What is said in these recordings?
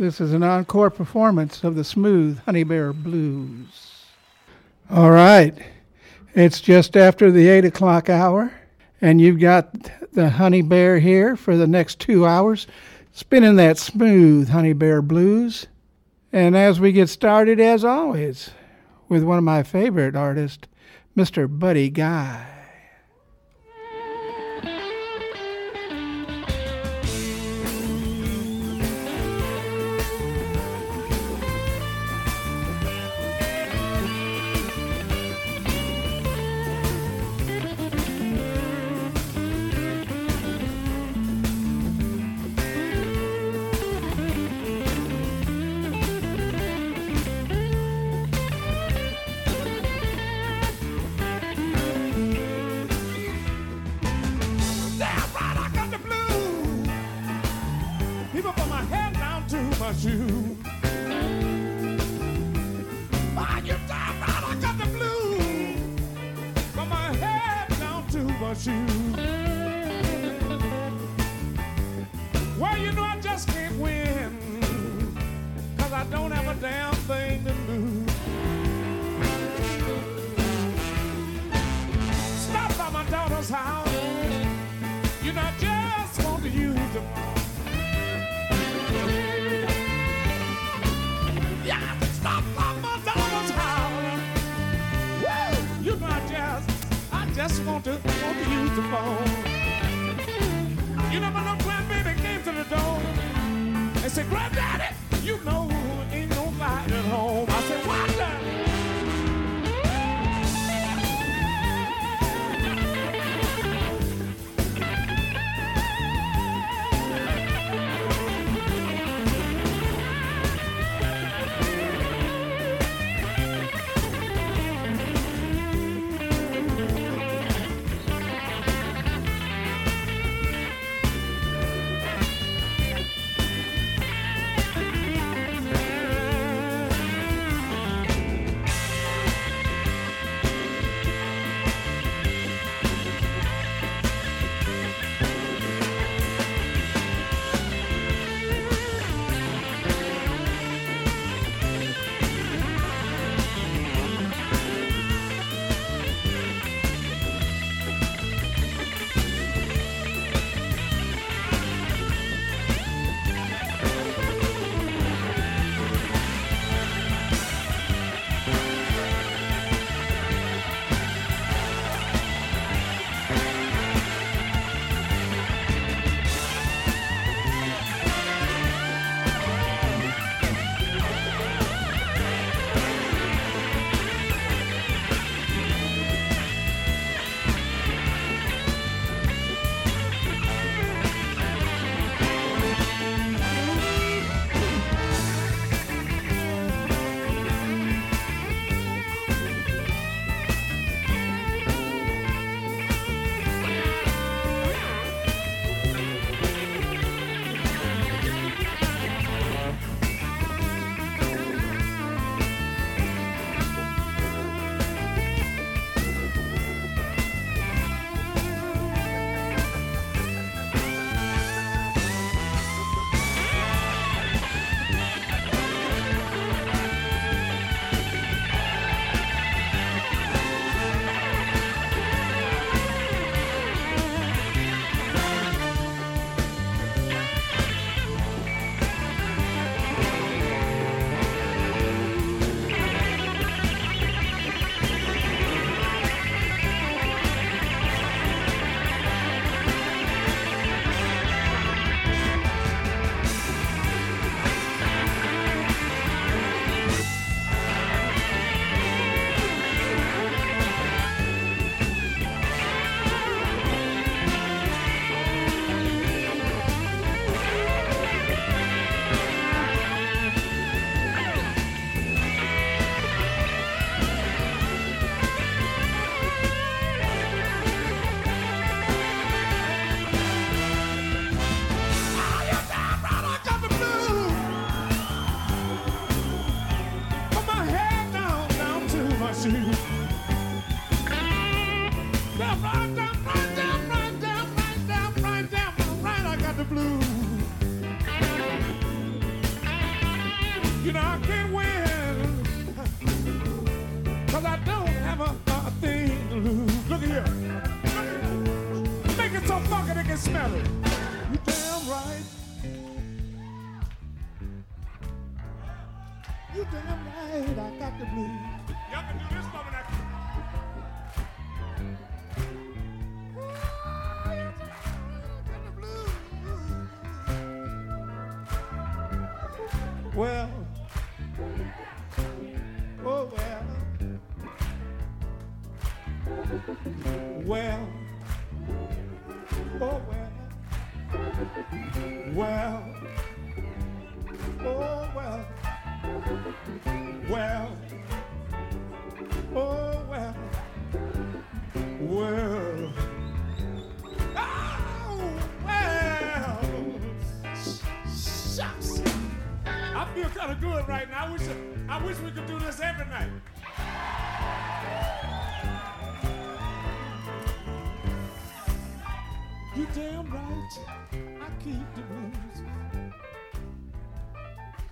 This is an encore performance of the smooth Honey Bear Blues. All right, it's just after the 8 o'clock hour, and you've got the Honey Bear here for the next two hours, spinning that smooth Honey Bear Blues. And as we get started, as always, with one of my favorite artists, Mr. Buddy Guy.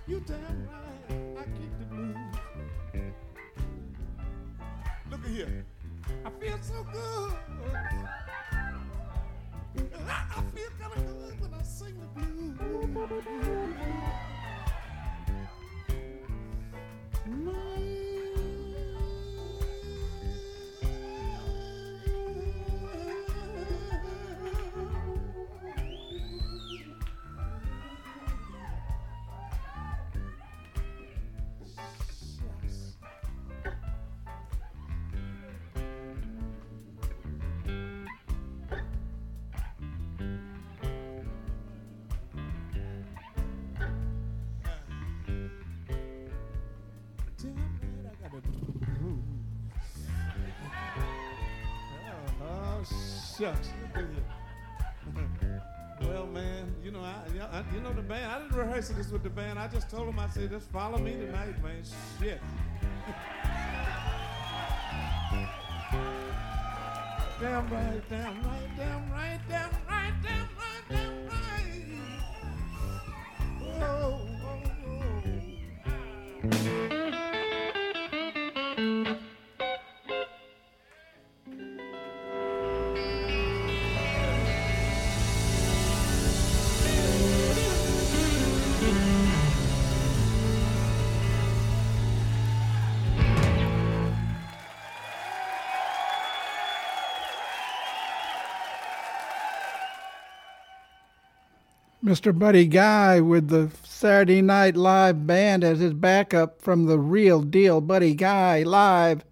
You damn right. Shucks. well, man, you know, I, you know the band. I didn't rehearse this with the band. I just told them, I said, just follow me tonight, man. Shit. damn right, damn right, damn right, damn right, damn right, Mr. Buddy Guy with the Saturday Night Live band as his backup from the real deal Buddy Guy live.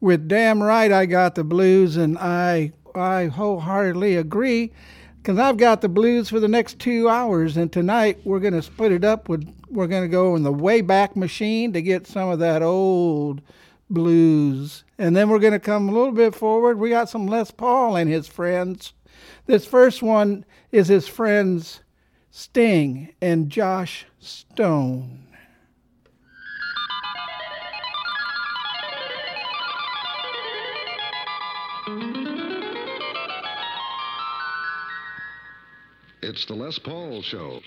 With Damn Right I Got the Blues and I I wholeheartedly agree because I've got the blues for the next two hours and tonight we're going to split it up with we're going to go in the Wayback Machine to get some of that old blues. And then we're going to come a little bit forward. We got some Les Paul and his friends. This first one is his friends Sting and Joss Stone. It's the Les Paul Show.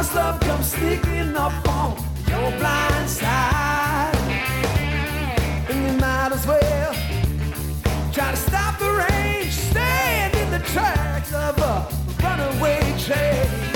Once love comes sneaking up on your blind side, then you might as well try to stop the rain, stand in the tracks of a runaway train.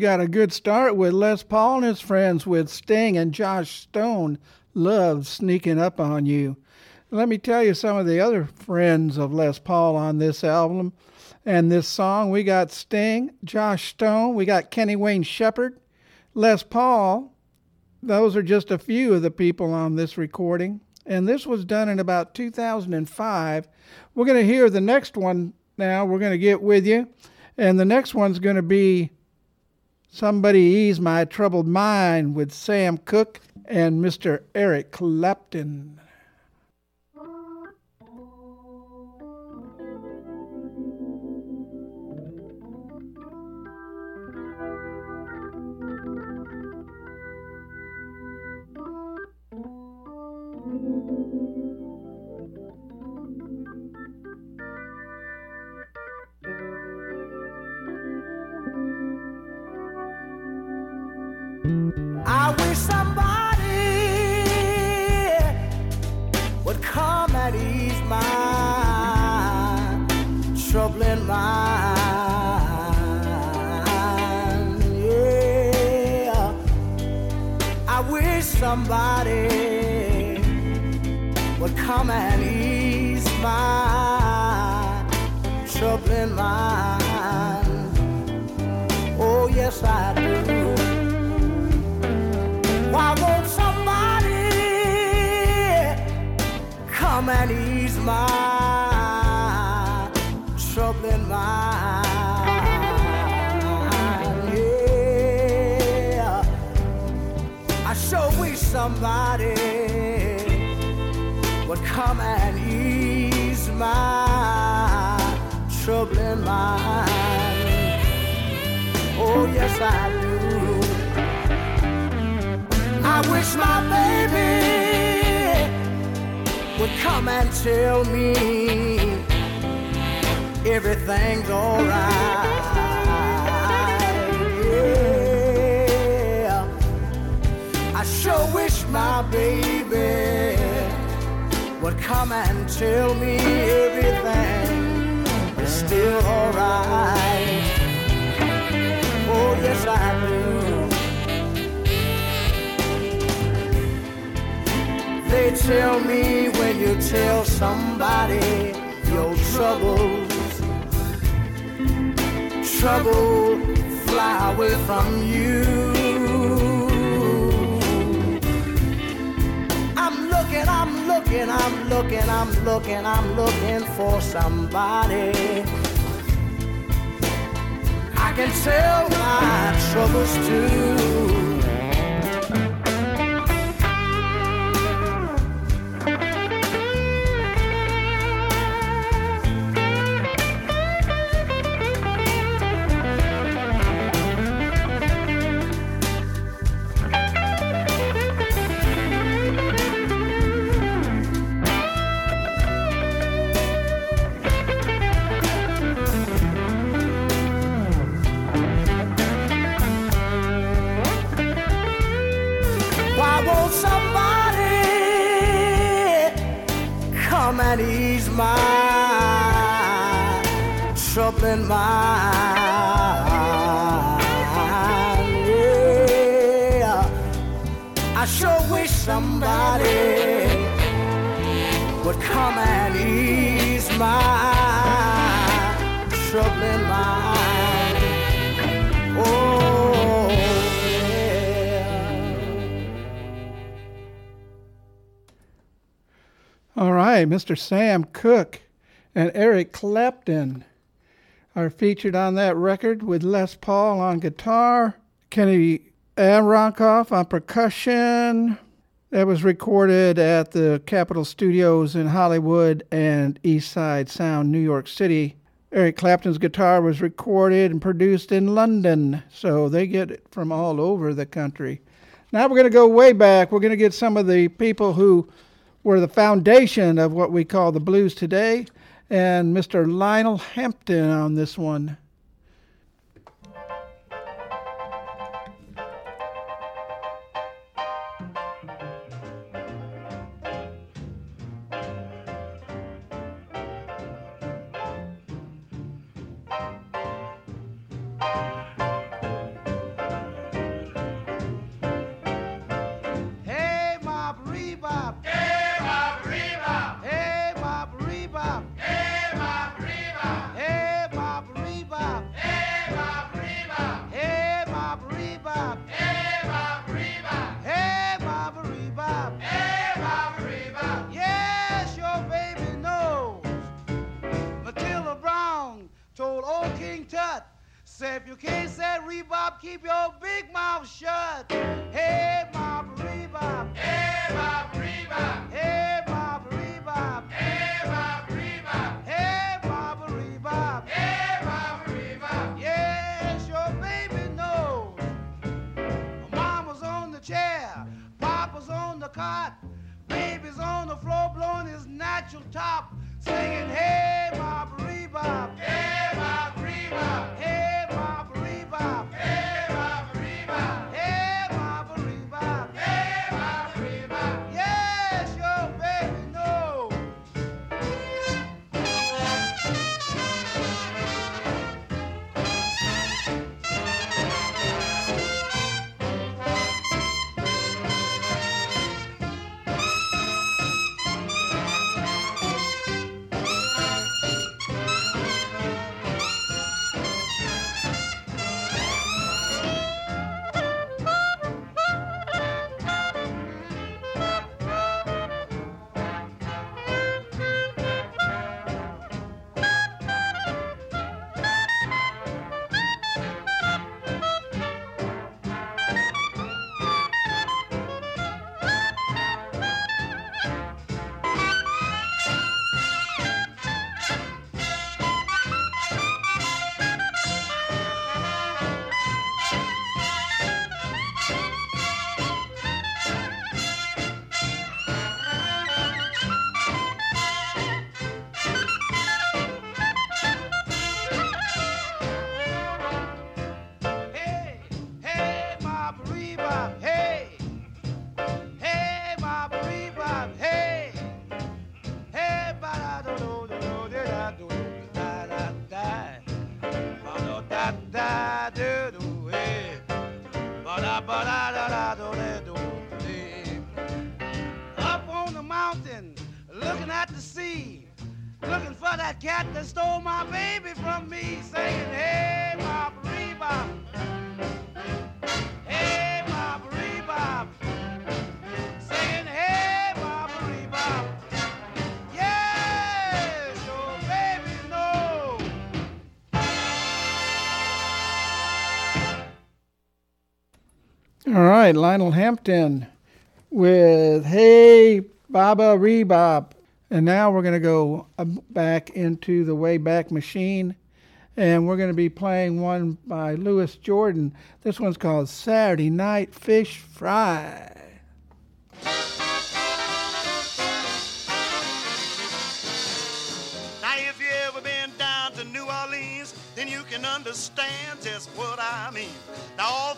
Got a good start with Les Paul and his friends with Sting and Joss Stone. Love sneaking up on you. Let me tell you some of the other friends of Les Paul on this album and this song. We got Sting, Joss Stone, we got Kenny Wayne Shepherd, Les Paul. Those are just a few of the people on this recording. And this was done in about 2005. We're going to hear the next one now. We're going to get with you. And the next one's going to be Somebody Ease My Troubled Mind with Sam Cooke and Mr. Eric Clapton. I wish somebody would come and ease my troubling mind. Yeah, I wish somebody would come and ease my troubling mind. Oh, yes, I do. Why won't somebody come and ease my troubling mind? Yeah, I sure wish somebody would come and ease my troubling mind. Oh, yes, I do. I wish my baby would come and tell me everything's alright. Yeah, I sure wish my baby would come and tell me everything is still alright. Oh, yes, I do. They tell me when you tell somebody your troubles, trouble fly away from you. I'm looking, I'm looking, I'm looking, I'm looking, I'm looking for somebody. I can tell my troubles to. Mr. Sam Cooke and Eric Clapton are featured on that record with Les Paul on guitar, Kenny Aronoff on percussion. That was recorded at the Capitol Studios in Hollywood and East Side Sound, New York City. Eric Clapton's guitar was recorded and produced in London, so they get it from all over the country. Now we're going to go way back. We're going to get some of the people who were the foundation of what we call the blues today, and Mr. Lionel Hampton on this one. Can't say rebop, keep your big mouth shut. Hey, Bob Rebop. Hey, Bob Rebop. Hey, Bob Rebop. Hey, Bob Rebop. Hey, Bob Rebop. Hey, Bob Rebop. Yes, your baby knows. Mama's on the chair, Papa's on the cot, baby's on the floor blowing his natural top, singing, Hey, Bob Rebop. Hey, right, Lionel Hampton with Hey Baba Rebop. And now we're going to go uh, back into the Wayback Machine and we're going to be playing one by Louis Jordan. This one's called Saturday Night Fish Fry. Now, if you ever been down to New Orleans, then you can understand just what I mean. Now,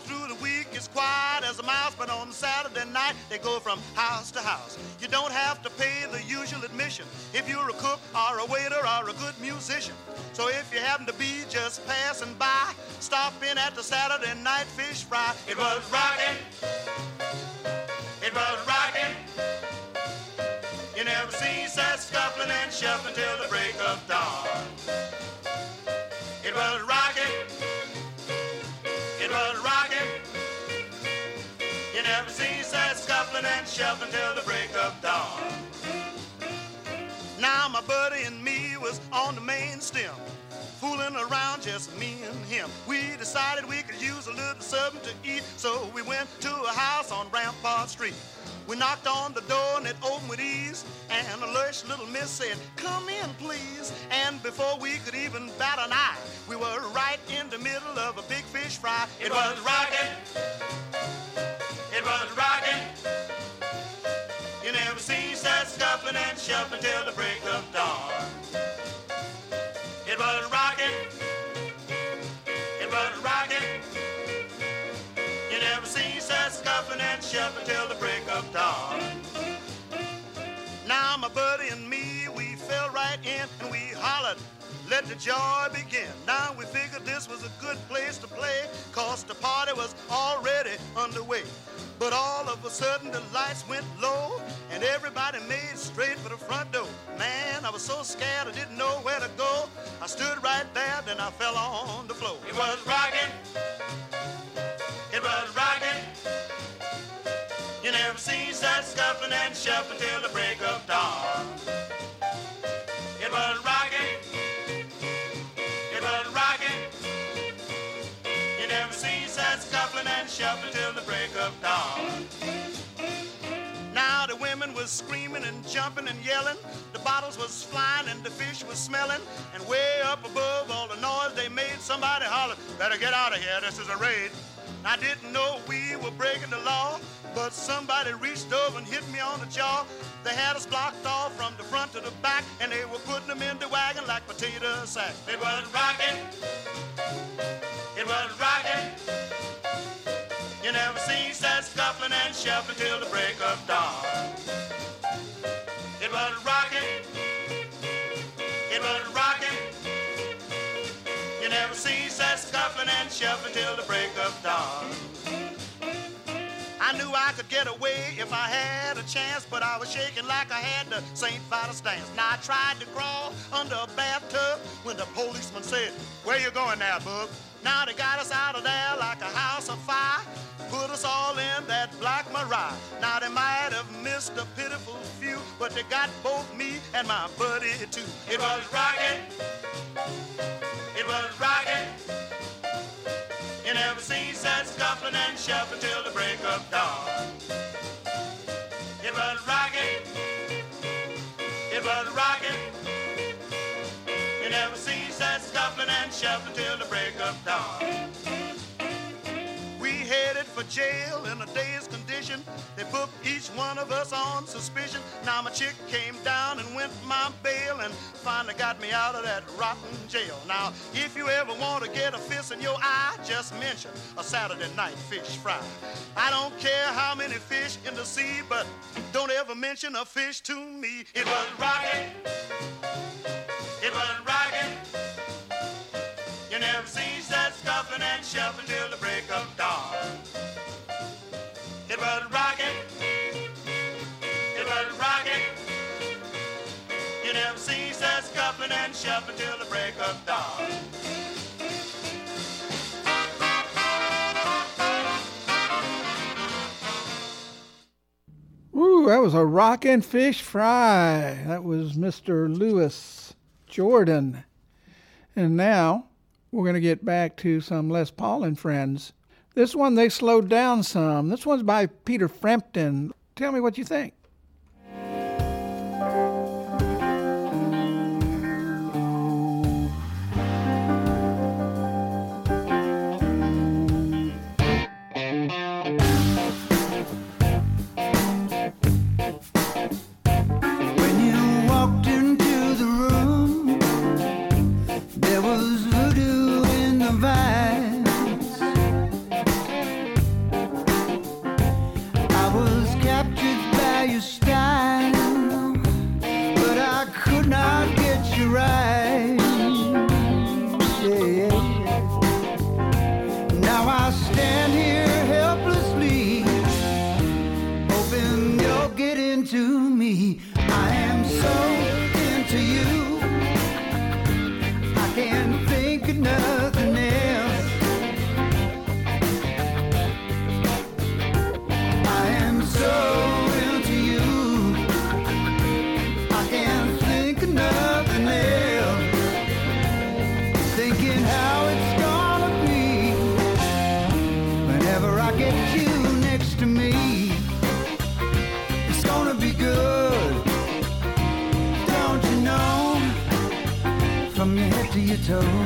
quiet as a mouse, but on Saturday night they go from house to house. You don't have to pay the usual admission if you're a cook or a waiter or a good musician. So if you happen to be just passing by, stop in at the Saturday night fish fry. It was rocking. It was rocking. You never see such scuffling and shuffling till the break of dawn. It was rocking. It was rocking. Never such scuffling and shuffling till the break of dawn. Now my buddy and me was on the main stem, fooling around just me and him. We decided we could use a little something to eat, so we went to a house on Rampart Street. We knocked on the door and it opened with ease, and a lush little miss said, "Come in, please." And before we could even bat an eye, we were right in the middle of a big fish fry. It was rocking. Was rocking. You never seen such scuffling and shuffling till the break of dawn. It was rocking. It was rocking. You never seen such scuffling and shuffling till the break of dawn. Now my buddy and me, we fell right in and we hollered, let the joy begin. Now we figured this was a good place to play, cause the party was already underway. But all of a sudden the lights went low and everybody made straight for the front door. Man, I was so scared I didn't know where to go. I stood right there, then I fell on the floor. It was rocking. It was rocking. You never seen such scuffling and shuffling till the break of dawn. Shuffling till the break of dawn. Now the women was screaming and jumping and yelling. The bottles was flying and the fish was smelling. And way up above all the noise they made, somebody hollered, better get out of here, this is a raid. I didn't know we were breaking the law, but somebody reached over and hit me on the jaw. They had us blocked off from the front to the back, and they were putting them in the wagon like potato sack. It was rocking. It was rocking. You never seen such scuffling and shuffling till the break of dawn. It was rocking. It was rocking. You never seen such scuffling and shuffling till the break of dawn. I knew I could get away if I had a chance, but I was shaking like I had the St. Vitus dance. Now I tried to crawl under a bathtub when the policeman said, Where you going now, bub? Now they got us out of there like a house of fire. Put us all in that black Maria. Now they might have missed a pitiful few, but they got both me and my buddy too. It was rocking. It was rocking. You never seen such scuffling and shuffling till the break of dawn. Scuffling and shuffling till the break of dawn. We headed for jail in a day's condition. They booked each one of us on suspicion. Now my chick came down and went my bail and finally got me out of that rotten jail. Now, if you ever want to get a fist in your eye, just mention a Saturday night fish fry. I don't care how many fish in the sea, but don't ever mention a fish to me. It was rocking. It was rocking. Never such scuffling and shuffling till the break of dawn. It was rocking. It was rocking. You never such scuffling and shuffling till the break of dawn. Ooh, that was a rockin' fish fry. That was Mr. Louis Jordan. And now we're going to get back to some Les Paul and friends. This one they slowed down some. This one's by Peter Frampton. Tell me what you think. Your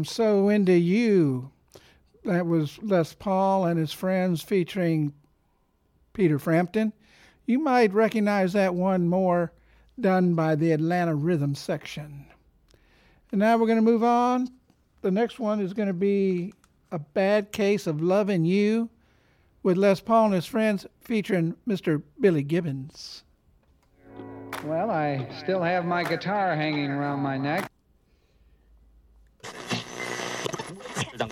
I'm so into you. That was Les Paul and his friends featuring Peter Frampton. You might recognize that one more done by the Atlanta Rhythm section. And now we're going to move on. The next one is going to be A Bad Case of Loving You with Les Paul and his friends featuring Mr. Billy Gibbons. Well, I still have my guitar hanging around my neck. 당장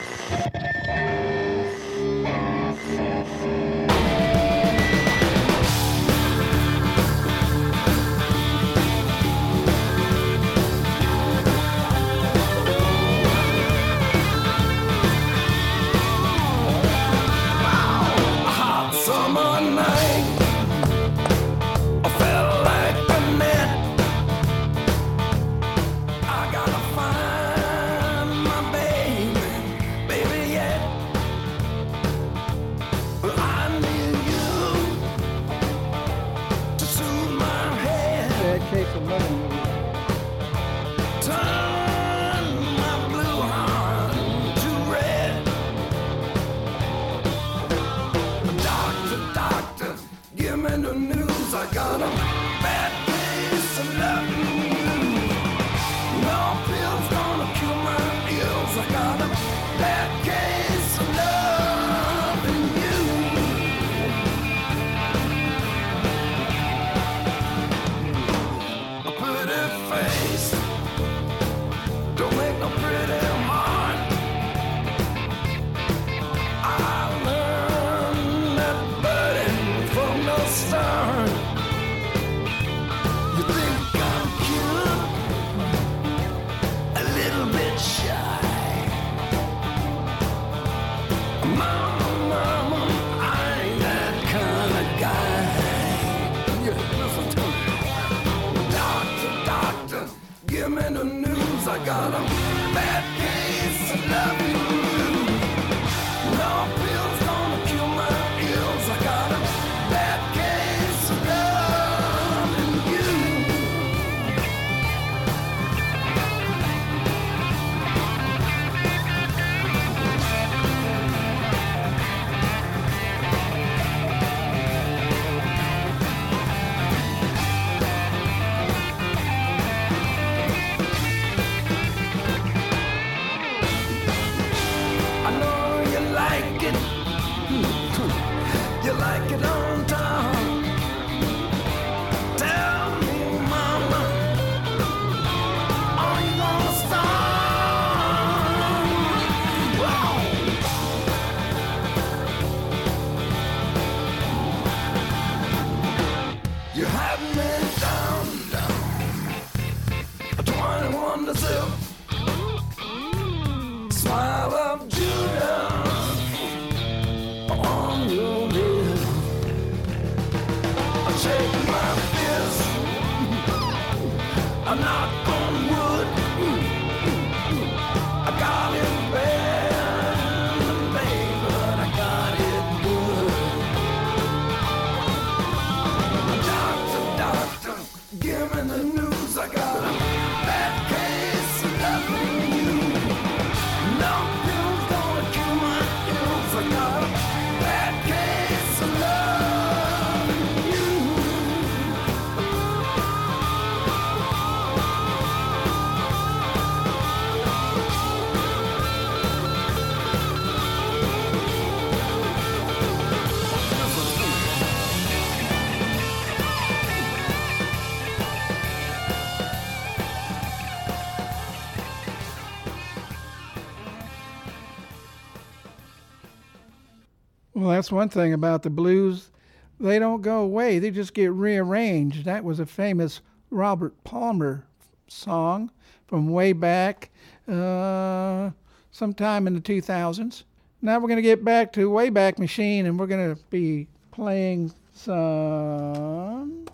that's one thing about the blues. They don't go away, they just get rearranged. That was a famous Robert Palmer song from way back, uh, sometime in the 2000s. Now we're going to get back to Wayback Machine and we're going to be playing some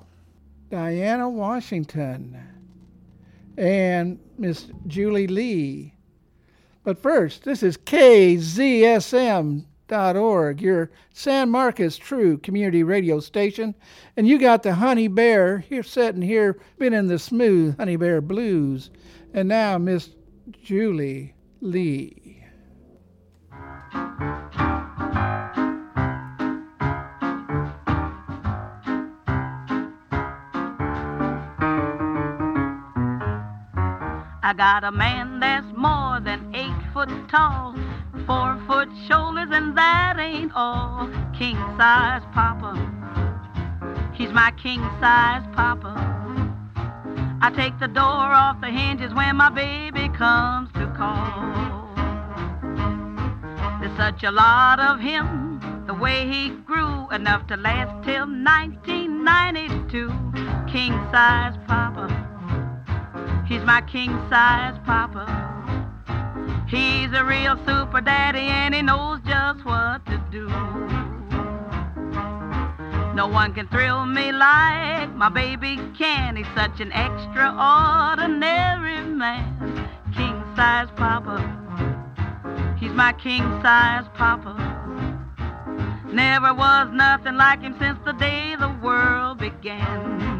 Dinah Washington and Miss Julia Lee. But first, this is KZSM.org, your San Marcos True Community Radio station. And you got the Honey Bear here sitting here, been in the smooth Honey Bear blues. And now Miss Julia Lee. I got a man that's more than eight foot tall, four foot shoulders, and that ain't all. King size papa. He's my king size papa. I take the door off the hinges when my baby comes to call. There's such a lot of him, the way he grew, enough to last till 1992. King size papa. He's my king size papa. He's a real super daddy and he knows just what to do. No one can thrill me like my baby can. He's such an extraordinary man. King size papa. He's my king size papa. Never was nothing like him since the day the world began.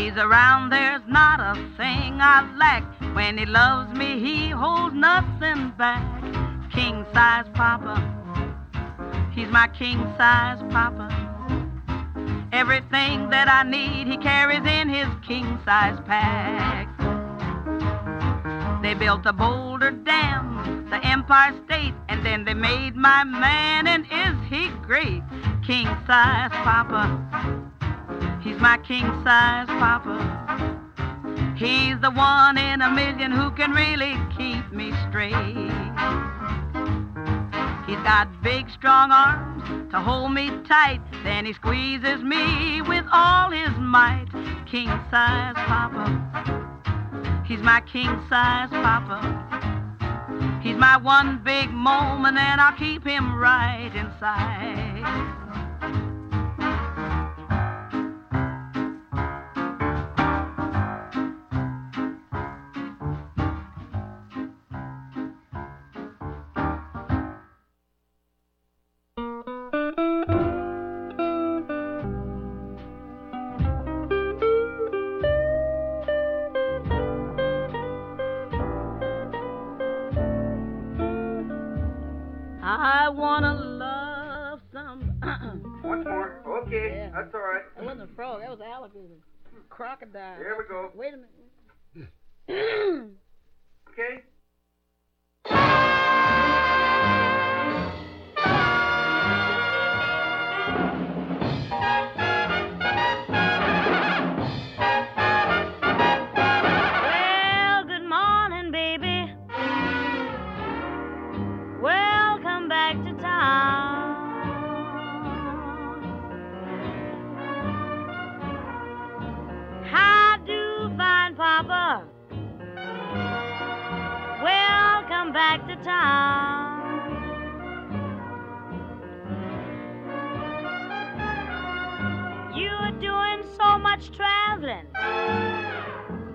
He's around, there's not a thing I lack. When he loves me, he holds nothing back. King size papa. He's my king size papa. Everything that I need, he carries in his king size pack. They built a Boulder Dam, the Empire State, and then they made my man, and is he great? King size papa. He's my king size papa. He's the one in a million who can really keep me straight. He's got big, strong arms to hold me tight. Then he squeezes me with all his might. King size papa. He's my king size papa. He's my one big moment, and I'll keep him right inside. Frog. That was an alligator. Crocodile. Here we go. Wait a minute. Okay. Much traveling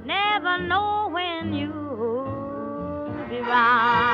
never know when you'll be round.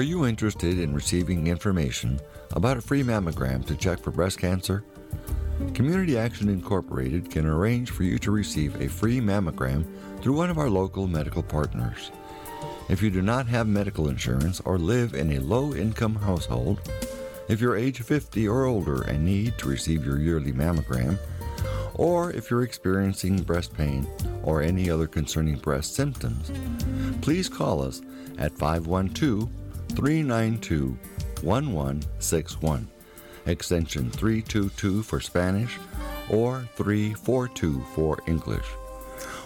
Are you interested in receiving information about a free mammogram to check for breast cancer? Community Action Incorporated can arrange for you to receive a free mammogram through one of our local medical partners. If you do not have medical insurance or live in a low income household, if you're age 50 or older and need to receive your yearly mammogram, or if you're experiencing breast pain or any other concerning breast symptoms, please call us at 512 392 1161, extension 322 for Spanish or 342 for English.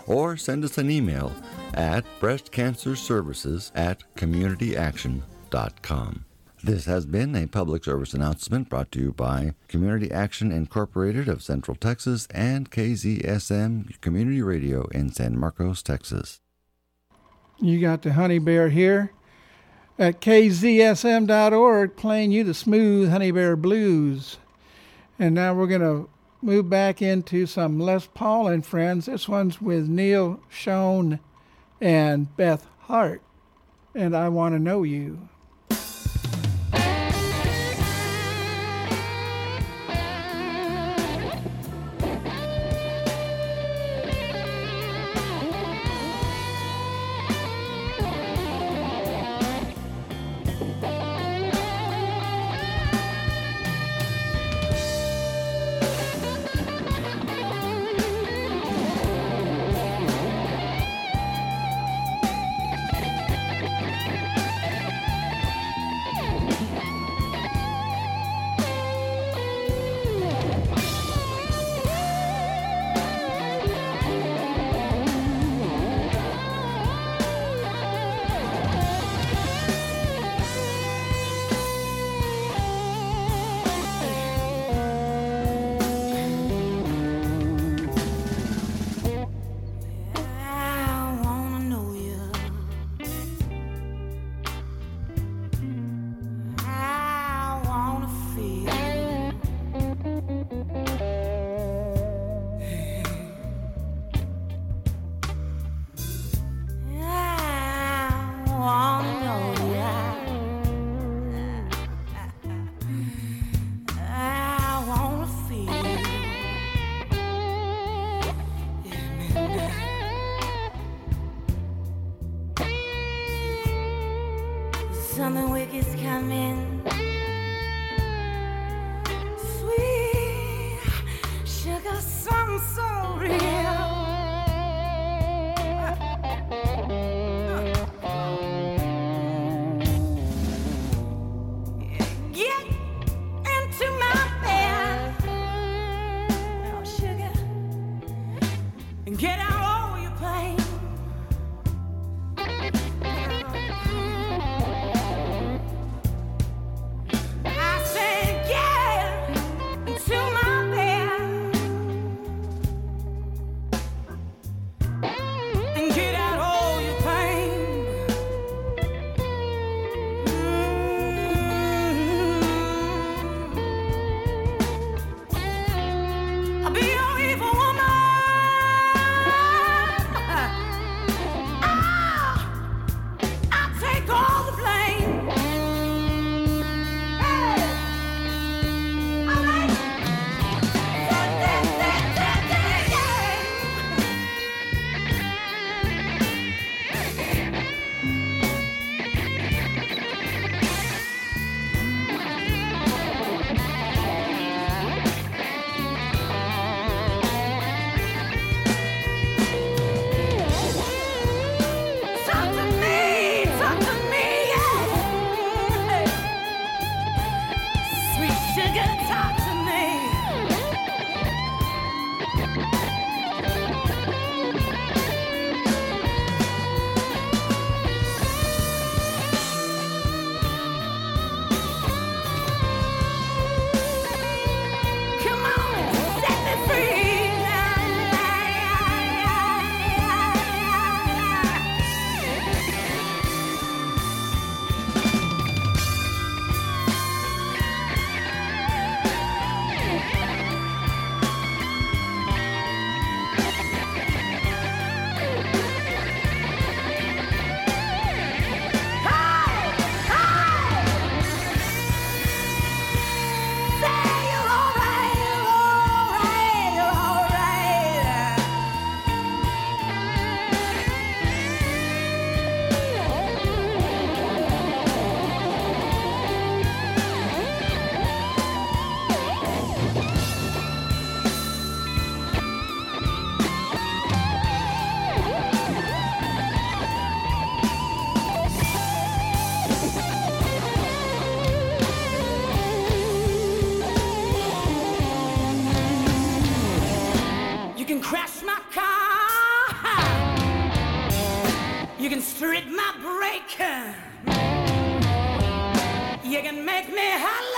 Or send us an email at breastcancerservices at communityaction.com. This has been a public service announcement brought to you by Community Action Incorporated of Central Texas and KZSM Community Radio in San Marcos, Texas. You got the Honey Bear here at kzsm.org playing you the smooth Honey Bear blues. And now we're going to move back into some Les Paul and friends. This one's with Neal Schon and Beth Hart. And I Want to Know You. make me holler.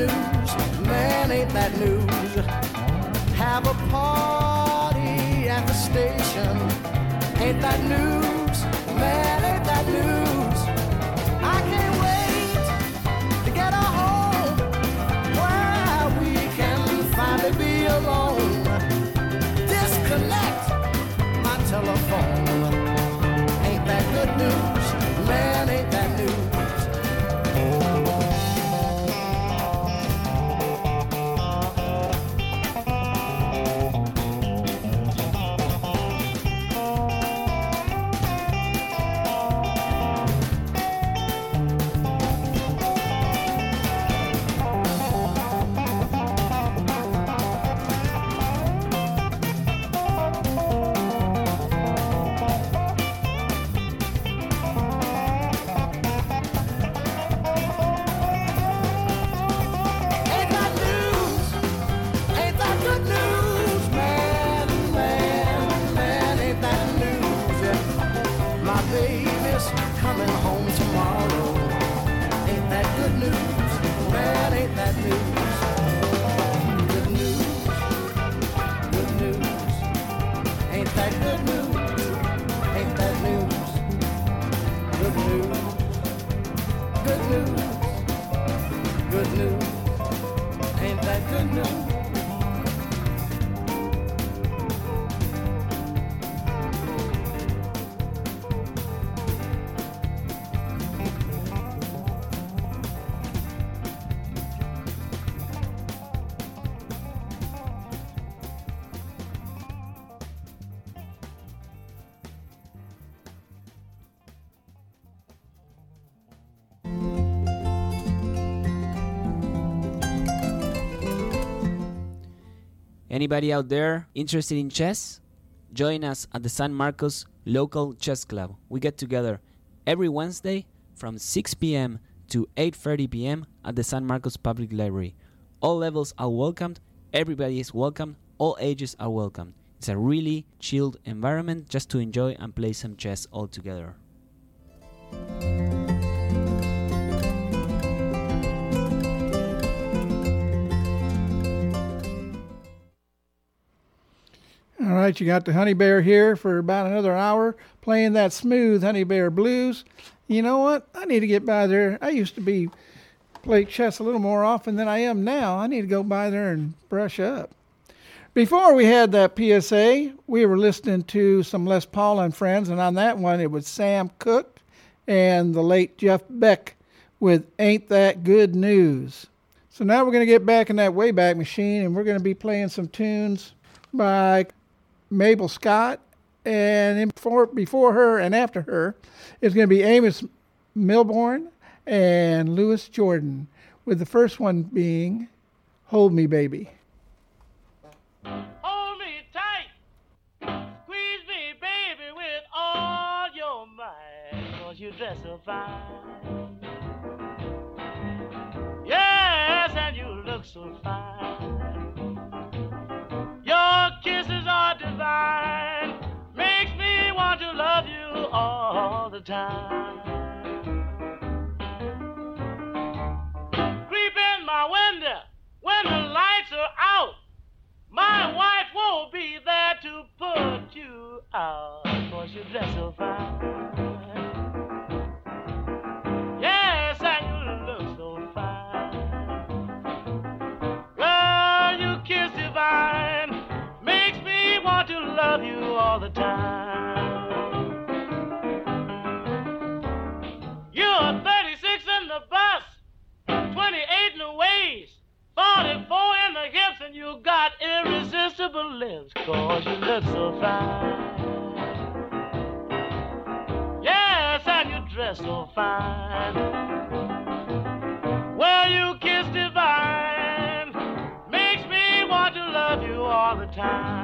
News, Man, ain't that news? Have a party at the station. Ain't that news? Anybody out there interested in chess? Join us at the San Marcos Local Chess Club. We get together every Wednesday from 6 p.m. to 8:30 p.m. at the San Marcos Public Library. All levels are welcomed, everybody is welcome, all ages are welcome. It's a really chilled environment just to enjoy and play some chess all together. All right, you got the Honey Bear here for about another hour playing that smooth Honey Bear blues. You know what? I need to get by there. I used to be play chess a little more often than I am now. I need to go by there and brush up. Before we had that PSA, we were listening to some Les Paul and friends, and on that one it was Sam Cooke and the late Jeff Beck with Ain't That Good News. So now we're going to get back in that Wayback Machine and we're going to be playing some tunes by Mabel Scott, and before, before her and after her is going to be Amos Milburn and Louis Jordan, with the first one being Hold Me Baby. Hold me tight. Squeeze me, baby, with all your might. Cause you dress so fine. Yes, and you look so fine. Divine. Makes me want to love you all the time. Creep in my window when the lights are out. My wife won't be there to put you out. Irresistible lips Cause you look so fine. Yes, and you dress so fine. Well, you kiss divine. Makes me want to love you all the time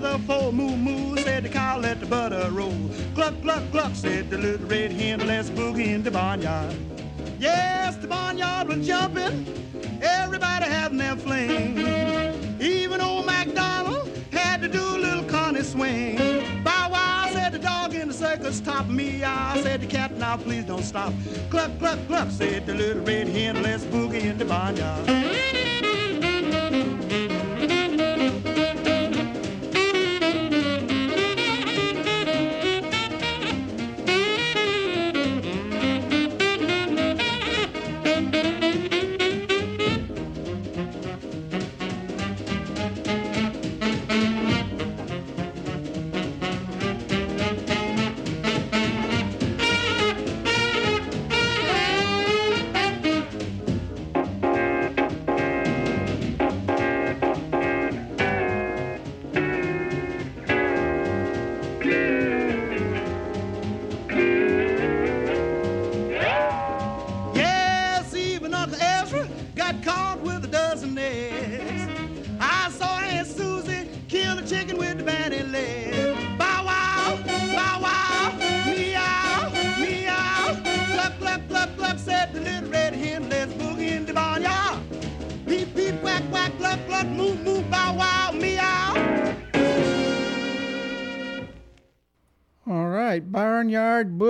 from another. Moo, moo. Said the cow, let the butter roll. Cluck, cluck, cluck. Said the little red hen. Let's boogie in the barnyard. Yes, the barnyard was jumping. Everybody having their fling. Even old MacDonald had to do a little Connie swing. Bow wow, said the dog in the circus top me. I Said the cat, now please don't stop. Cluck, cluck, cluck, said the little red hen. Let's boogie in the barnyard.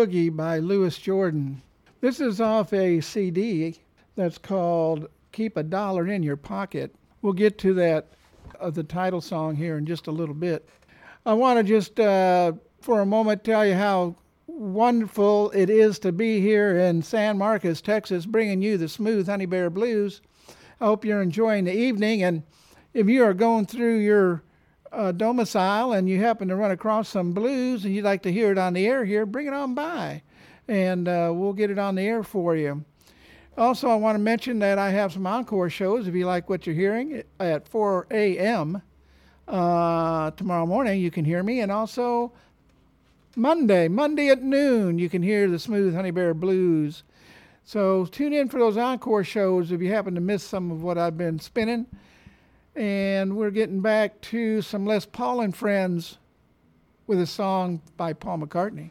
Boogie by Louis Jordan. This is off a CD that's called Keep a Dollar in Your Pocket. We'll get to that, uh, the title song here in just a little bit. I want to just, uh, for a moment, tell you how wonderful it is to be here in San Marcos, Texas, bringing you the smooth Honey Bear Blues. I hope you're enjoying the evening. And if you are going through your uh, domicile and you happen to run across some blues and you'd like to hear it on the air here, bring it on by and uh, we'll get it on the air for you. Also, I want to mention that I have some encore shows if you like what you're hearing at 4 a.m. Uh, tomorrow morning. You can hear me, and also Monday, Monday at noon, you can hear the Smooth Honey Bear Blues. So tune in for those encore shows if you happen to miss some of what I've been spinning. And we're getting back to some Les Paul and Friends with a song by Paul McCartney.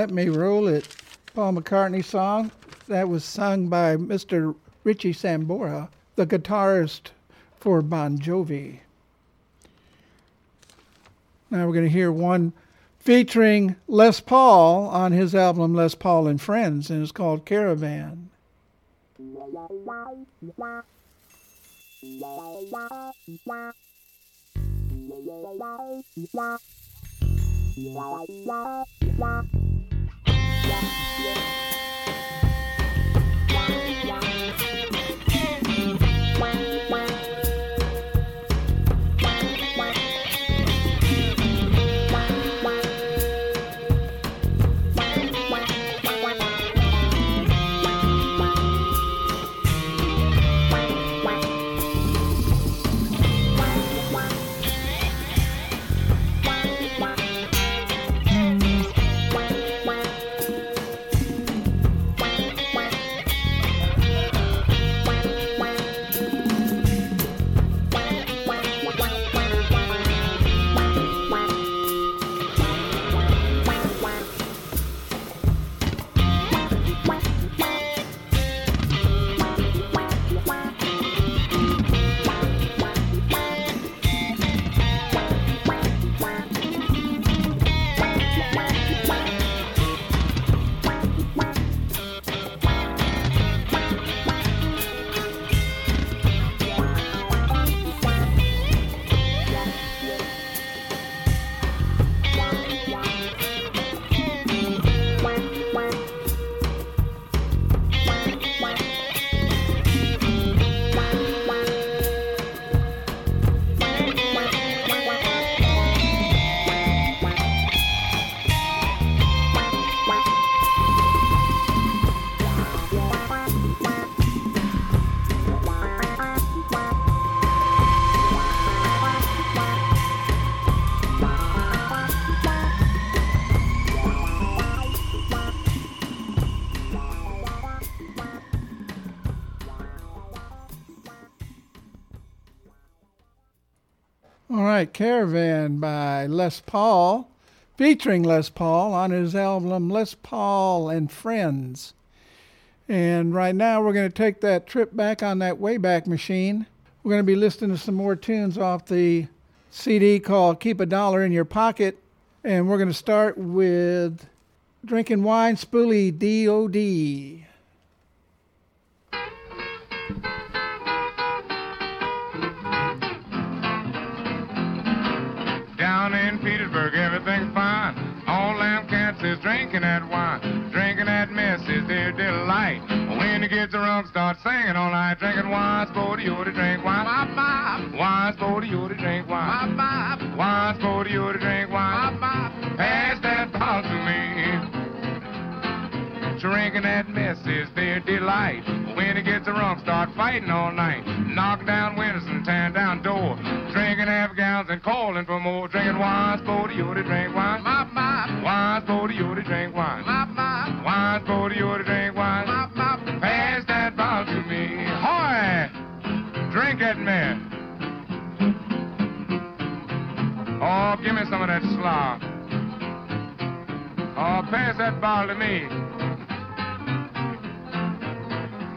Let me roll it. Paul McCartney song that was sung by Mr. Richie Sambora, the guitarist for Bon Jovi. Now we're going to hear one featuring Les Paul on his album Les Paul and Friends, and it's called Caravan. All Caravan by Les Paul, featuring Les Paul on his album Les Paul and Friends. And right now we're going to take that trip back on that Wayback Machine. We're going to be listening to some more tunes off the CD called Keep a Dollar in Your Pocket. And we're going to start with Drinking Wine Spo-Dee-O-Dee Down in Petersburg, everything's fine. All them cats is drinking that wine. Drinking that mess is their delight. When the kids are drunk, start singing all night. Drinking wine, sporty, you to drink wine. Bop, bop. Wine, sporty, you to drink wine. Bop, bop. Wine, sporty, you to drink wine. Bop, bop. Drinking that mess is their delight. When it gets drunk, start fighting all night. Knock down windows and tearing down doors. Drinking half gallons and calling for more. Drinking wine, sporty, you to drink wine. My, my. Wine, sporty, you to drink wine. Mop, mop. Wine, sporty, you to drink wine. My, my. Pass that bottle to me. Hoy! Drink it, man. Oh, give me some of that slop. Oh, pass that bottle to me.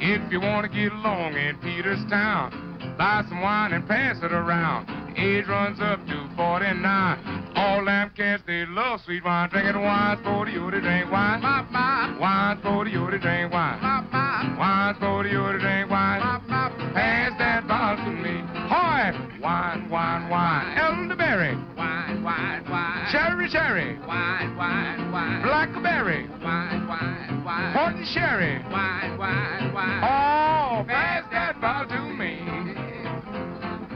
If you want to get along in Peterstown, buy some wine and pass it around. Age runs up to 49. All them cats, they love sweet wine. Drinking wine, sporty, you to drink wine. Pop, pop. Wine, sporty, you to drink wine. Pop, pop. Wine, sporty, you to drink wine. Pop, pop. Pass that bottle to me. Hoy! Wine, wine, wine. Elderberry. Wine, wine, wine. Cherry, cherry. Wine, wine, wine. Blackberry. Wine, wine, wine. Port and sherry. Wine, wine, wine. Oh, pass that bottle to me.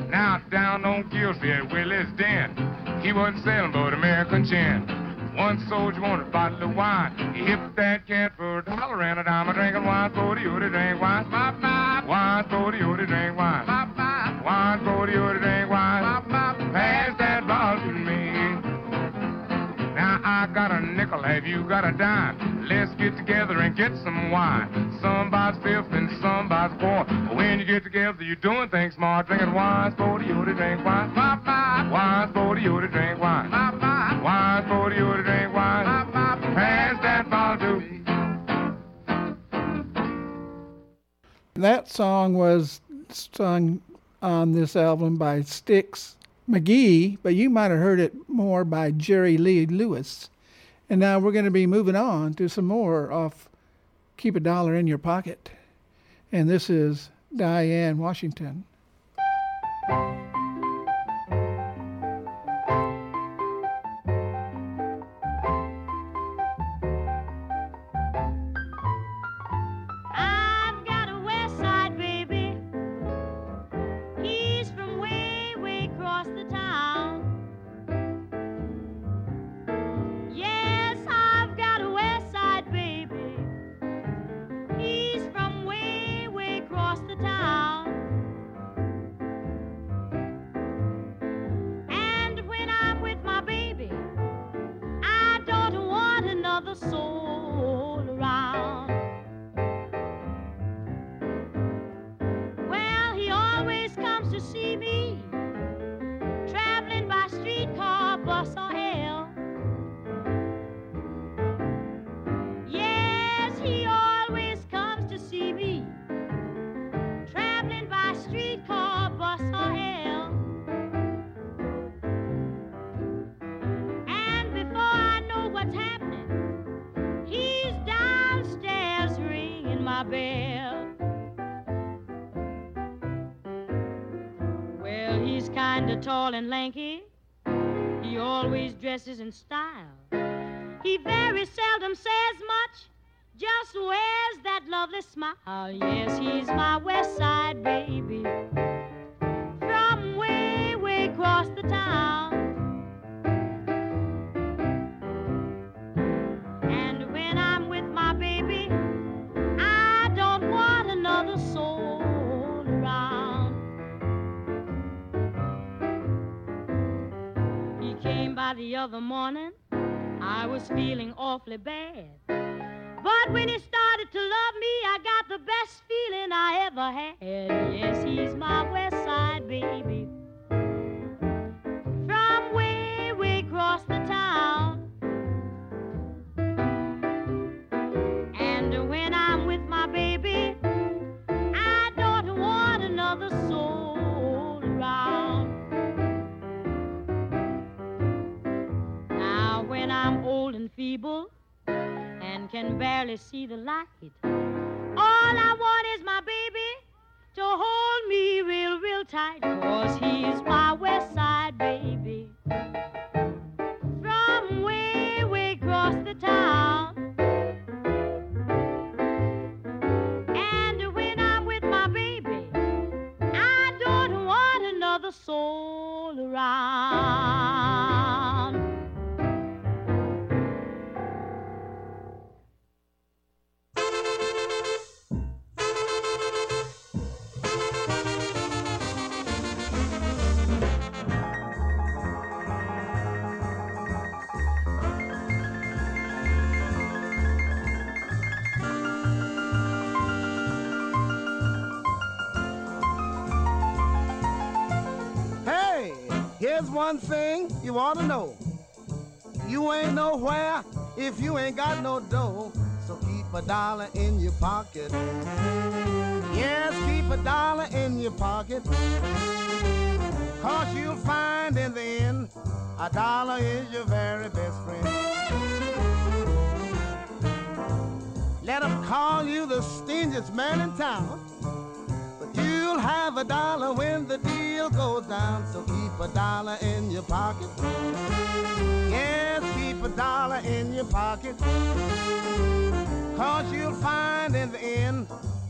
Now down on Gillsby at Willie's Den, he wasn't selling but American gin. One soldier wanted a bottle of wine. He hipped that cat for a dollar and a dime. A drinking wine for the you to drink wine. Bop, bop. Wine for the to drink wine. Bop, bop. Wine for the you to drink wine. Have you got a dime? Let's get together and get some wine. Somebody's fifth and somebody's fourth. When you get together, you're doing things smart. Drinking wine, for you to drink wine. Bop, bop. Wine, for you to drink wine. Bop, bop. Wine, for you to drink wine. Bop, bop. Pass that bottle to me. That song was sung on this album by Styx McGhee, but you might have heard it more by Jerry Lee Lewis. And now we're going to be moving on to some more off Keep a Dollar in Your Pocket. And this is Dinah Washington. Dresses in style. He very seldom says much, just wears that lovely smile. Oh yes, he's my west side baby. The other morning. I was feeling awfully bad. But when he started to love me, I got the best feeling I ever had. Yes, he's my west side baby. Can barely see the light, all I want is my baby to hold me real, real tight. Cause he's my west side baby. Here's one thing you ought to know. You ain't nowhere if you ain't got no dough. So keep a dollar in your pocket. Yes, keep a dollar in your pocket. Cause you'll find in the end a dollar is your very best friend. Let 'em call you the stingiest man in town. But you'll have a dollar when the deal goes down. So keep a dollar in your pocket. Yes, keep a dollar in your pocket. Cause you'll find in the end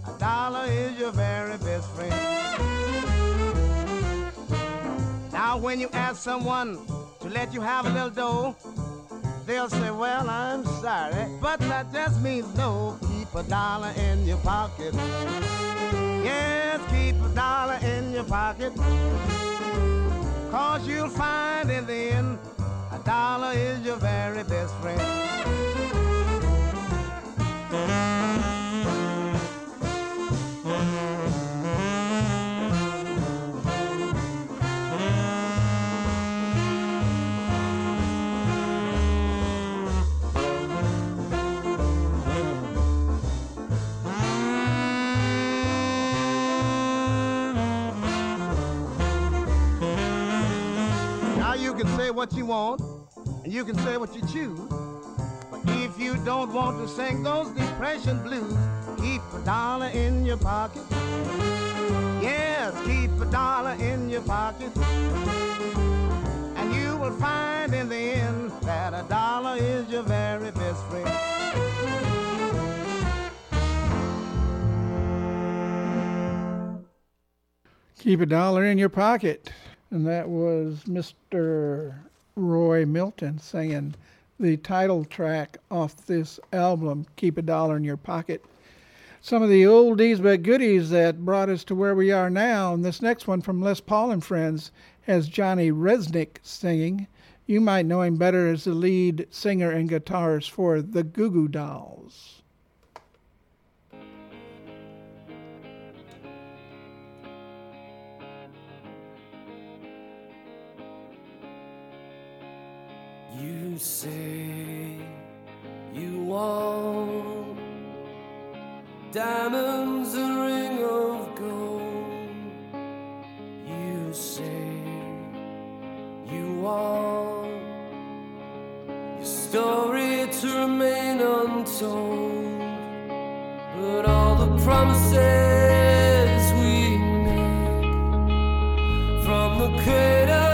a dollar is your very best friend. Now, when you ask someone to let you have a little dough, they'll say, Well, I'm sorry, but that just means no. Keep a dollar in your pocket. Yes, keep a dollar in your pocket. Cause you'll find in the end a dollar is your very best friend. What you want, and you can say what you choose. But if you don't want to sing those depression blues, keep a dollar in your pocket. Yes, keep a dollar in your pocket. And you will find in the end that a dollar is your very best friend. Keep a dollar in your pocket. And that was Mr. Roy Milton singing the title track off this album, Keep a Dollar in Your Pocket. Some of the oldies but goodies that brought us to where we are now. And this next one from Les Paul and Friends has Johnny Rzeznik singing. You might know him better as the lead singer and guitarist for the Goo Goo Dolls. You say you want diamonds, a ring of gold. You say you want your story to remain untold, but all the promises we make from the cradle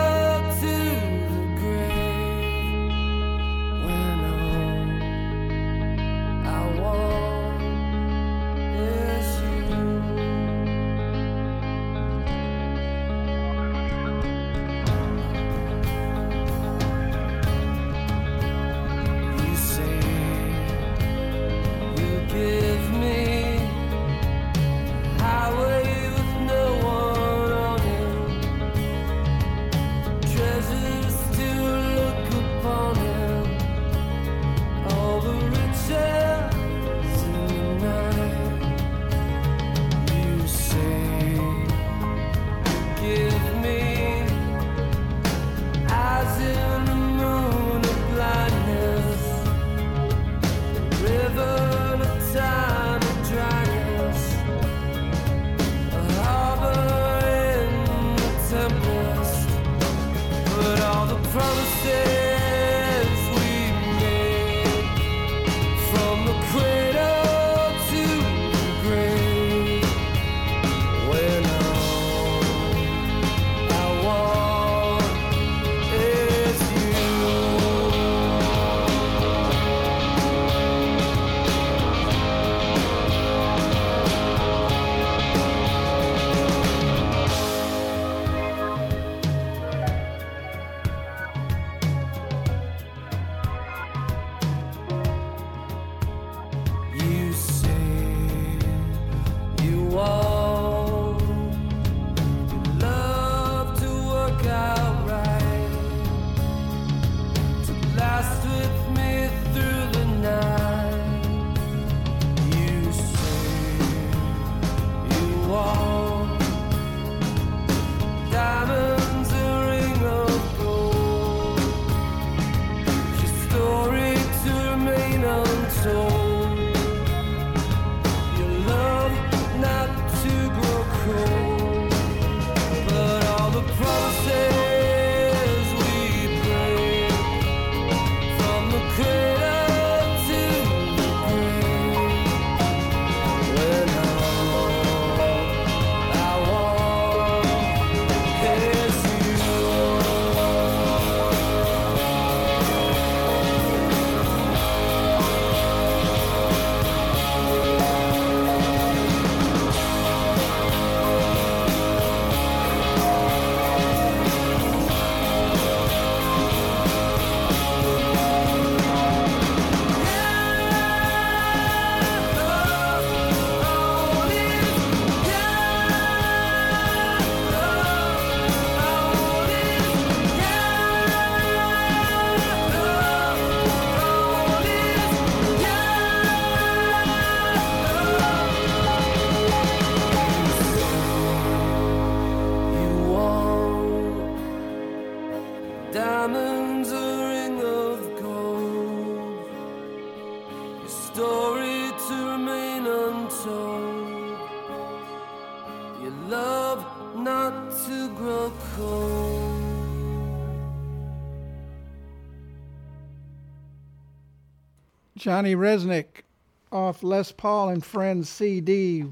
Johnny Rzeznik off Les Paul and Friends CD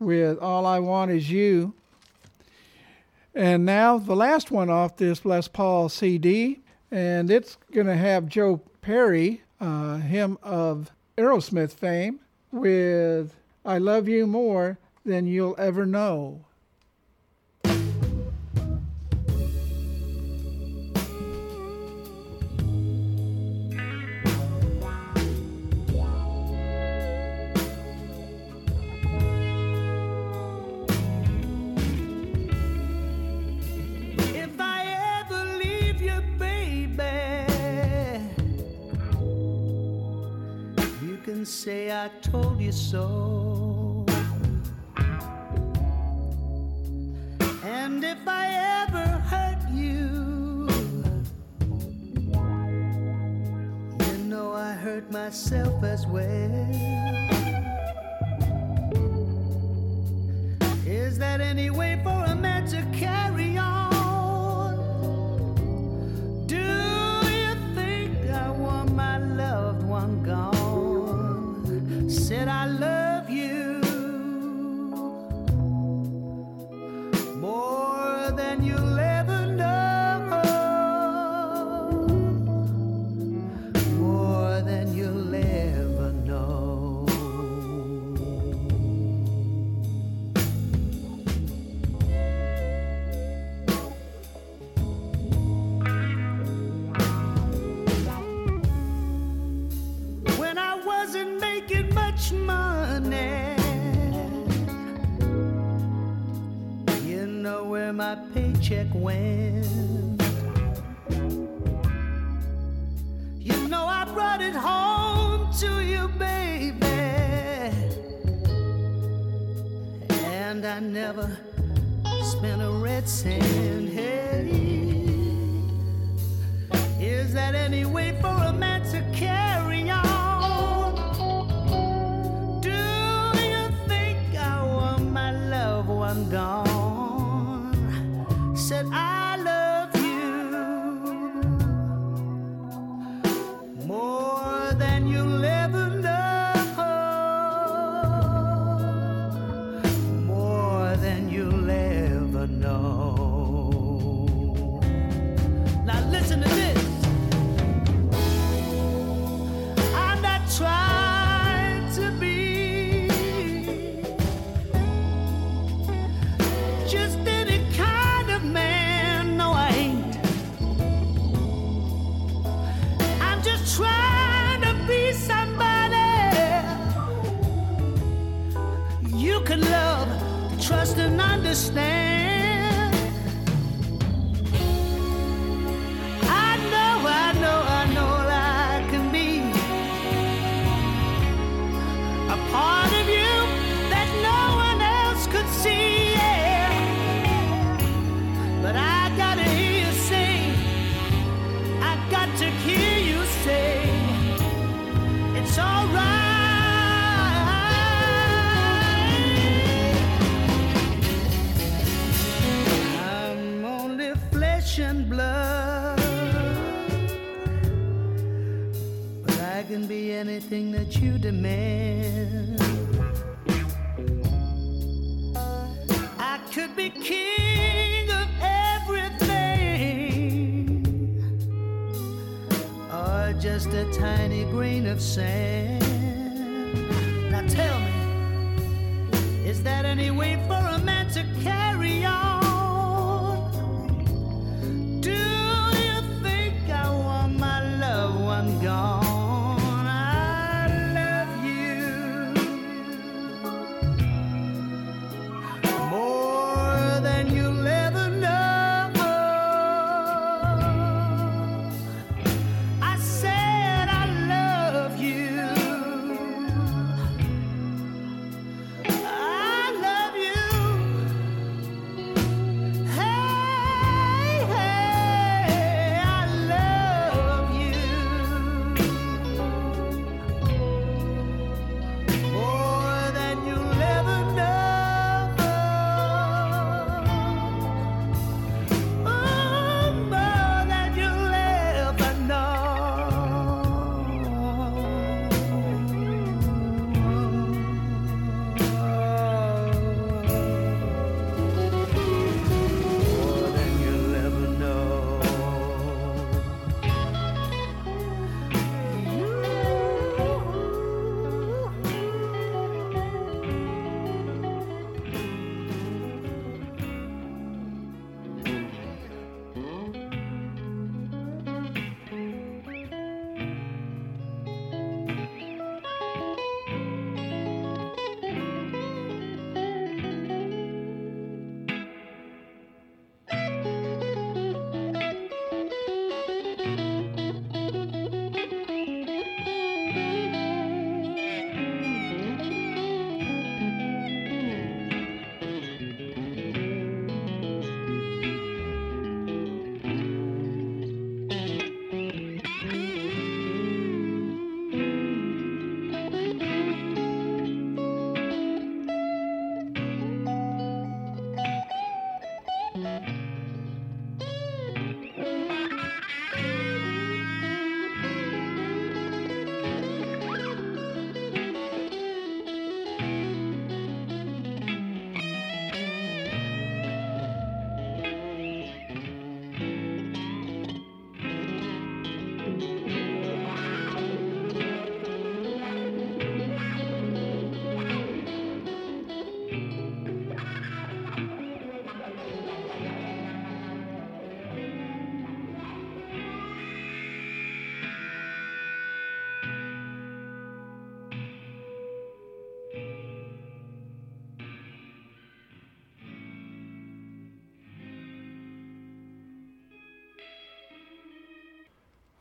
with All I Want Is You. And now the last one off this Les Paul CD, and it's going to have Joe Perry, uh, him of Aerosmith fame, with I Love You More Than You'll Ever Know. say I told you so. And if I ever hurt you, you know I hurt myself as well. Now tell me, is that any way for a man to carry on?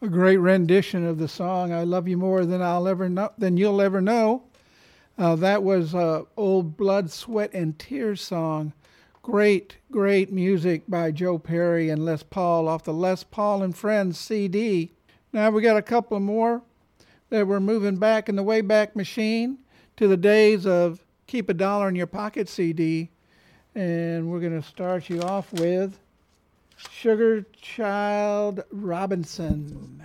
a great rendition of the song "I Love You More Than I'll Ever Know Than You'll Ever Know." Uh, that was a old blood, sweat, and tears song. Great, great music by Joe Perry and Les Paul off the Les Paul and Friends CD. Now we got a couple more that we're moving back in the Wayback Machine to the days of Keep a Dollar in Your Pocket CD. And we're going to start you off with Sugar Child Robinson.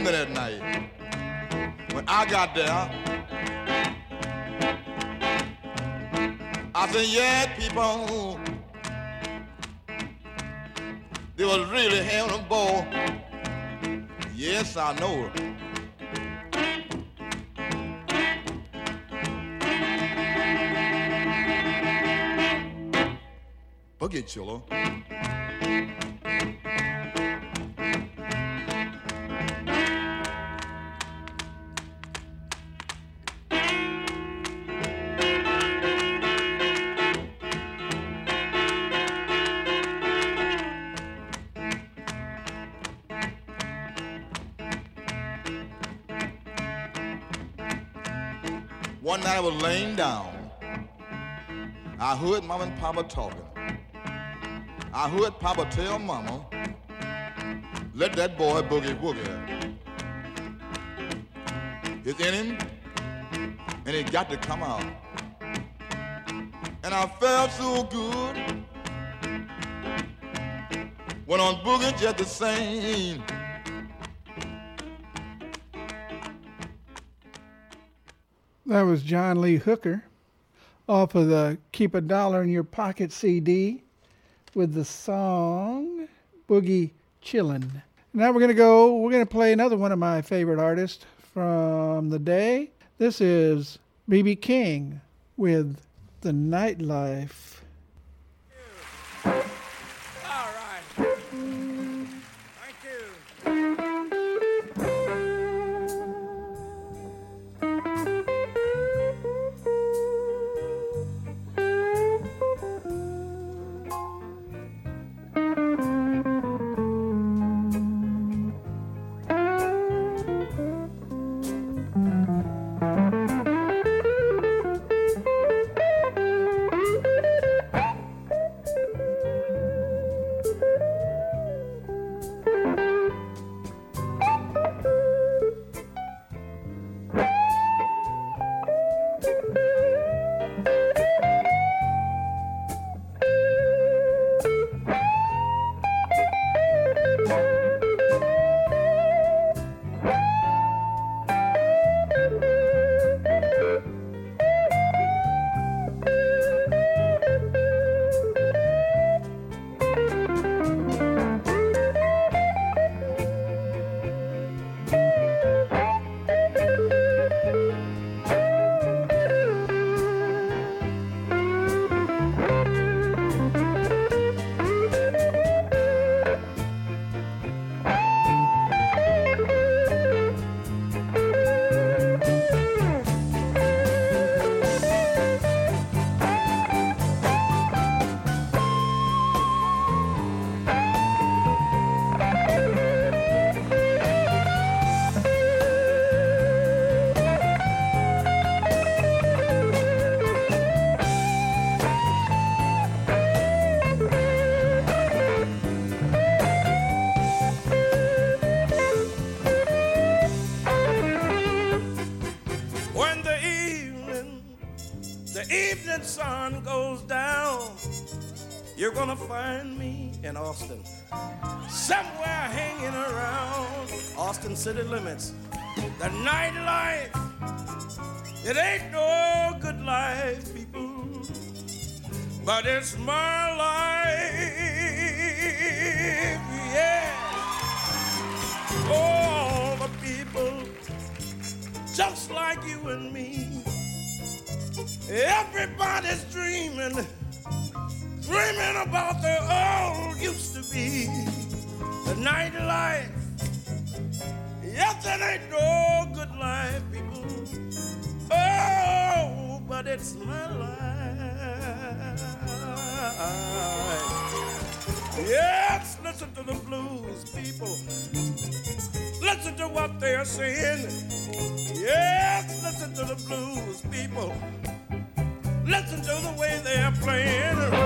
There that night. When I got there, I said, yeah, people, they was really having a ball. Yes, I know it. Boogie Chiller. Papa talking. I heard papa tell mama, let that boy boogie woogie. It's in him, and it got to come out. And I felt so good. Went on boogie just the same. That was John Lee Hooker off of the Keep a Dollar in Your Pocket CD with the song Boogie Chillin'. Now we're going to go, we're going to play another one of my favorite artists from the day. This is B.B. King with The Nightlife. Yes, listen to the blues, people. Listen to the way they're playing.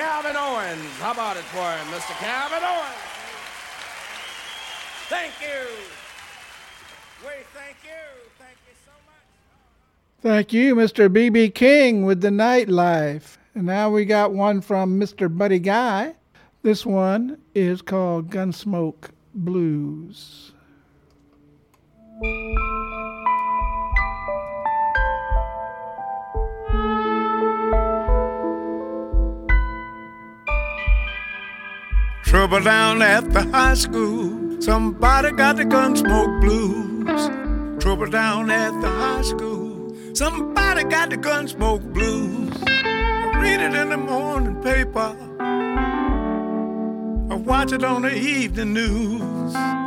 Calvin Owens. How about it for him, Mr. Calvin Owens? Thank you. We thank you. Thank you so much. Thank you, Mr. B.B. King with the nightlife. And now we got one from Mr. Buddy Guy. This one is called Gunsmoke Blues. Trouble down at the high school. Somebody got the gunsmoke blues. Trouble down at the high school. Somebody got the gunsmoke blues. I read it in the morning paper. I watch it on the evening news.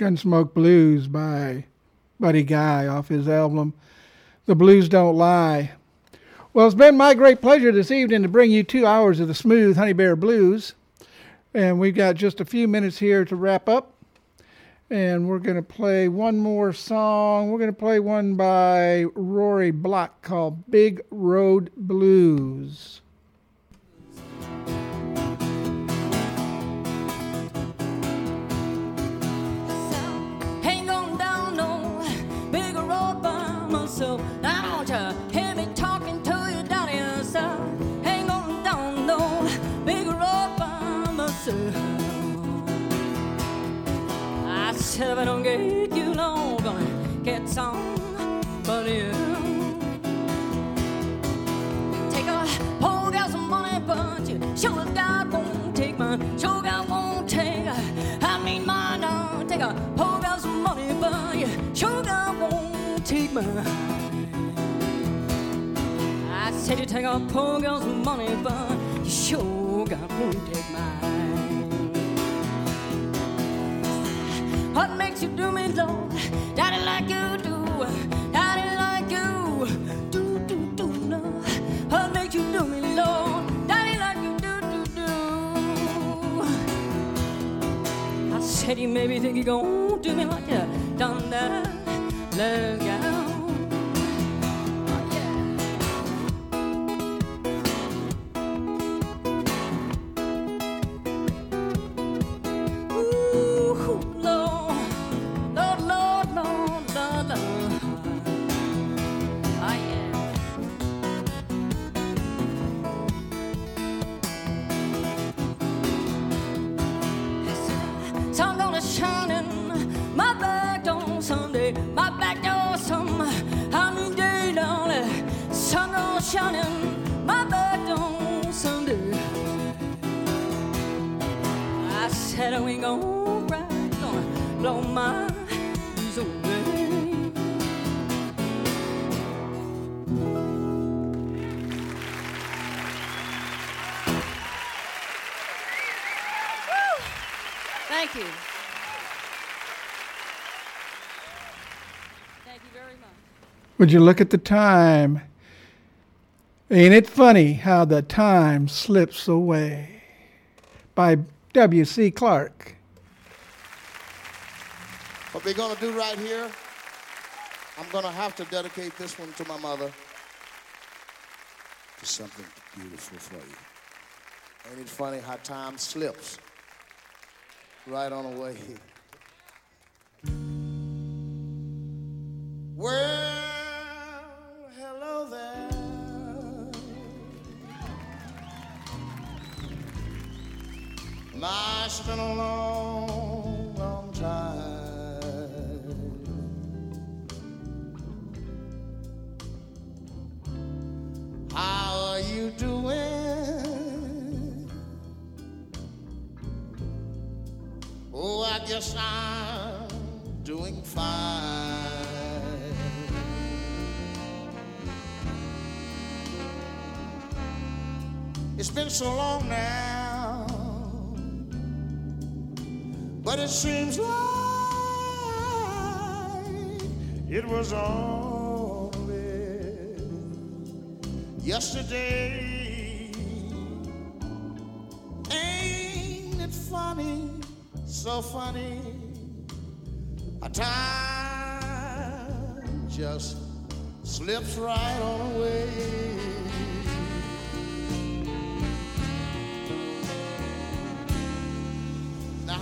Gunsmoke Blues by Buddy Guy off his album The Blues Don't Lie. Well, it's been my great pleasure this evening to bring you two hours of the smooth Honey Bear Blues. And we've got just a few minutes here to wrap up. And we're going to play one more song. We're going to play one by Rory Block called Big Road Blues. Myself. I don't you hear me talking to you down sir. Ain't going down no big road by myself. I said if I don't get you long, gonna get somebody else. Take said you take a poor girl's money, but you sure got won't take mine. What makes you do me, Lord? Daddy like you do, Daddy like you do, do, do, no. What makes you do me, Lord? Daddy like you do, do, do. I said you maybe think you gon' do me like you done that little girl. Sun gonna shine in my back door someday. I said oh, I ain't gonna cry, gonna blow my blues away. Thank you. Thank you very much. Would you look at the time? Ain't it funny how the time slips away? By W.C. Clark. What we're going to do right here, I'm going to have to dedicate this one to my mother. To something beautiful for you. Ain't it funny how time slips? right on away. Well, My, it's been a long, long time. How are you doing? Oh, I guess I'm doing fine. It's been so long now, but it seems like it was only yesterday. Ain't it funny? So funny. A time just slips right on away.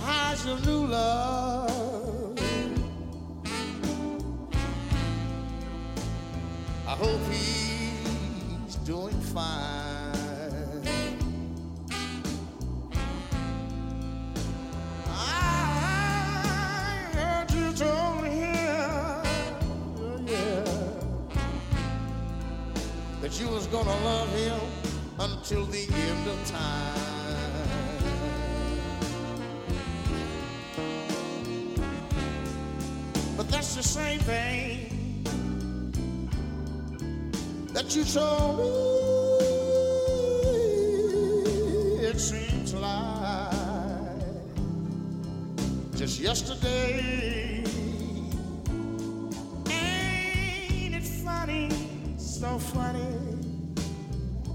How's new love? I hope he's doing fine. I heard you told him, yeah, that you was gonna love him until the end of time. The same thing that you told me. It seems like just yesterday. Ain't it funny? So funny.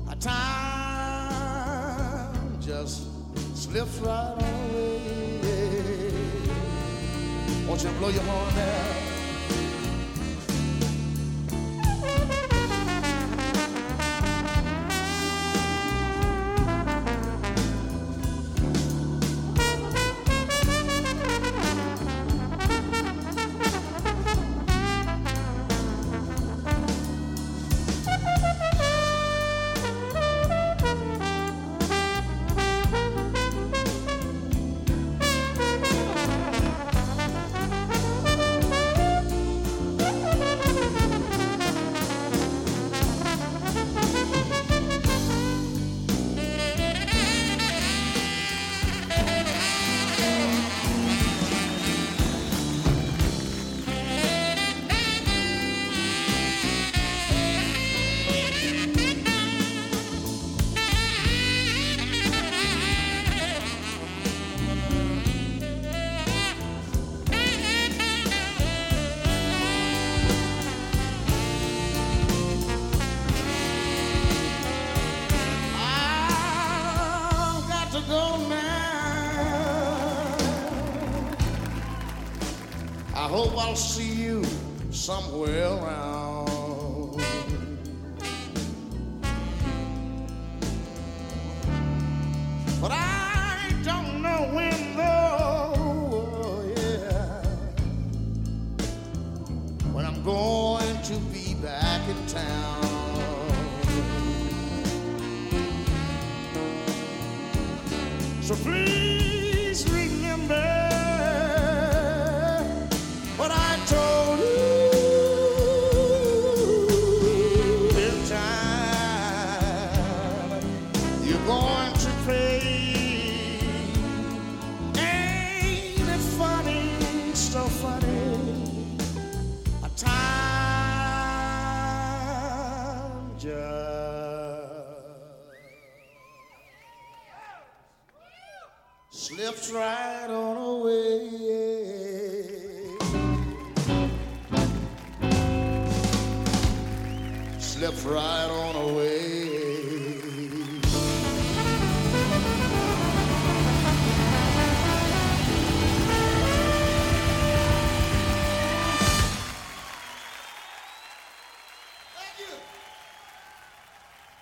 A time just slips right away. Won't you blow your horn now? See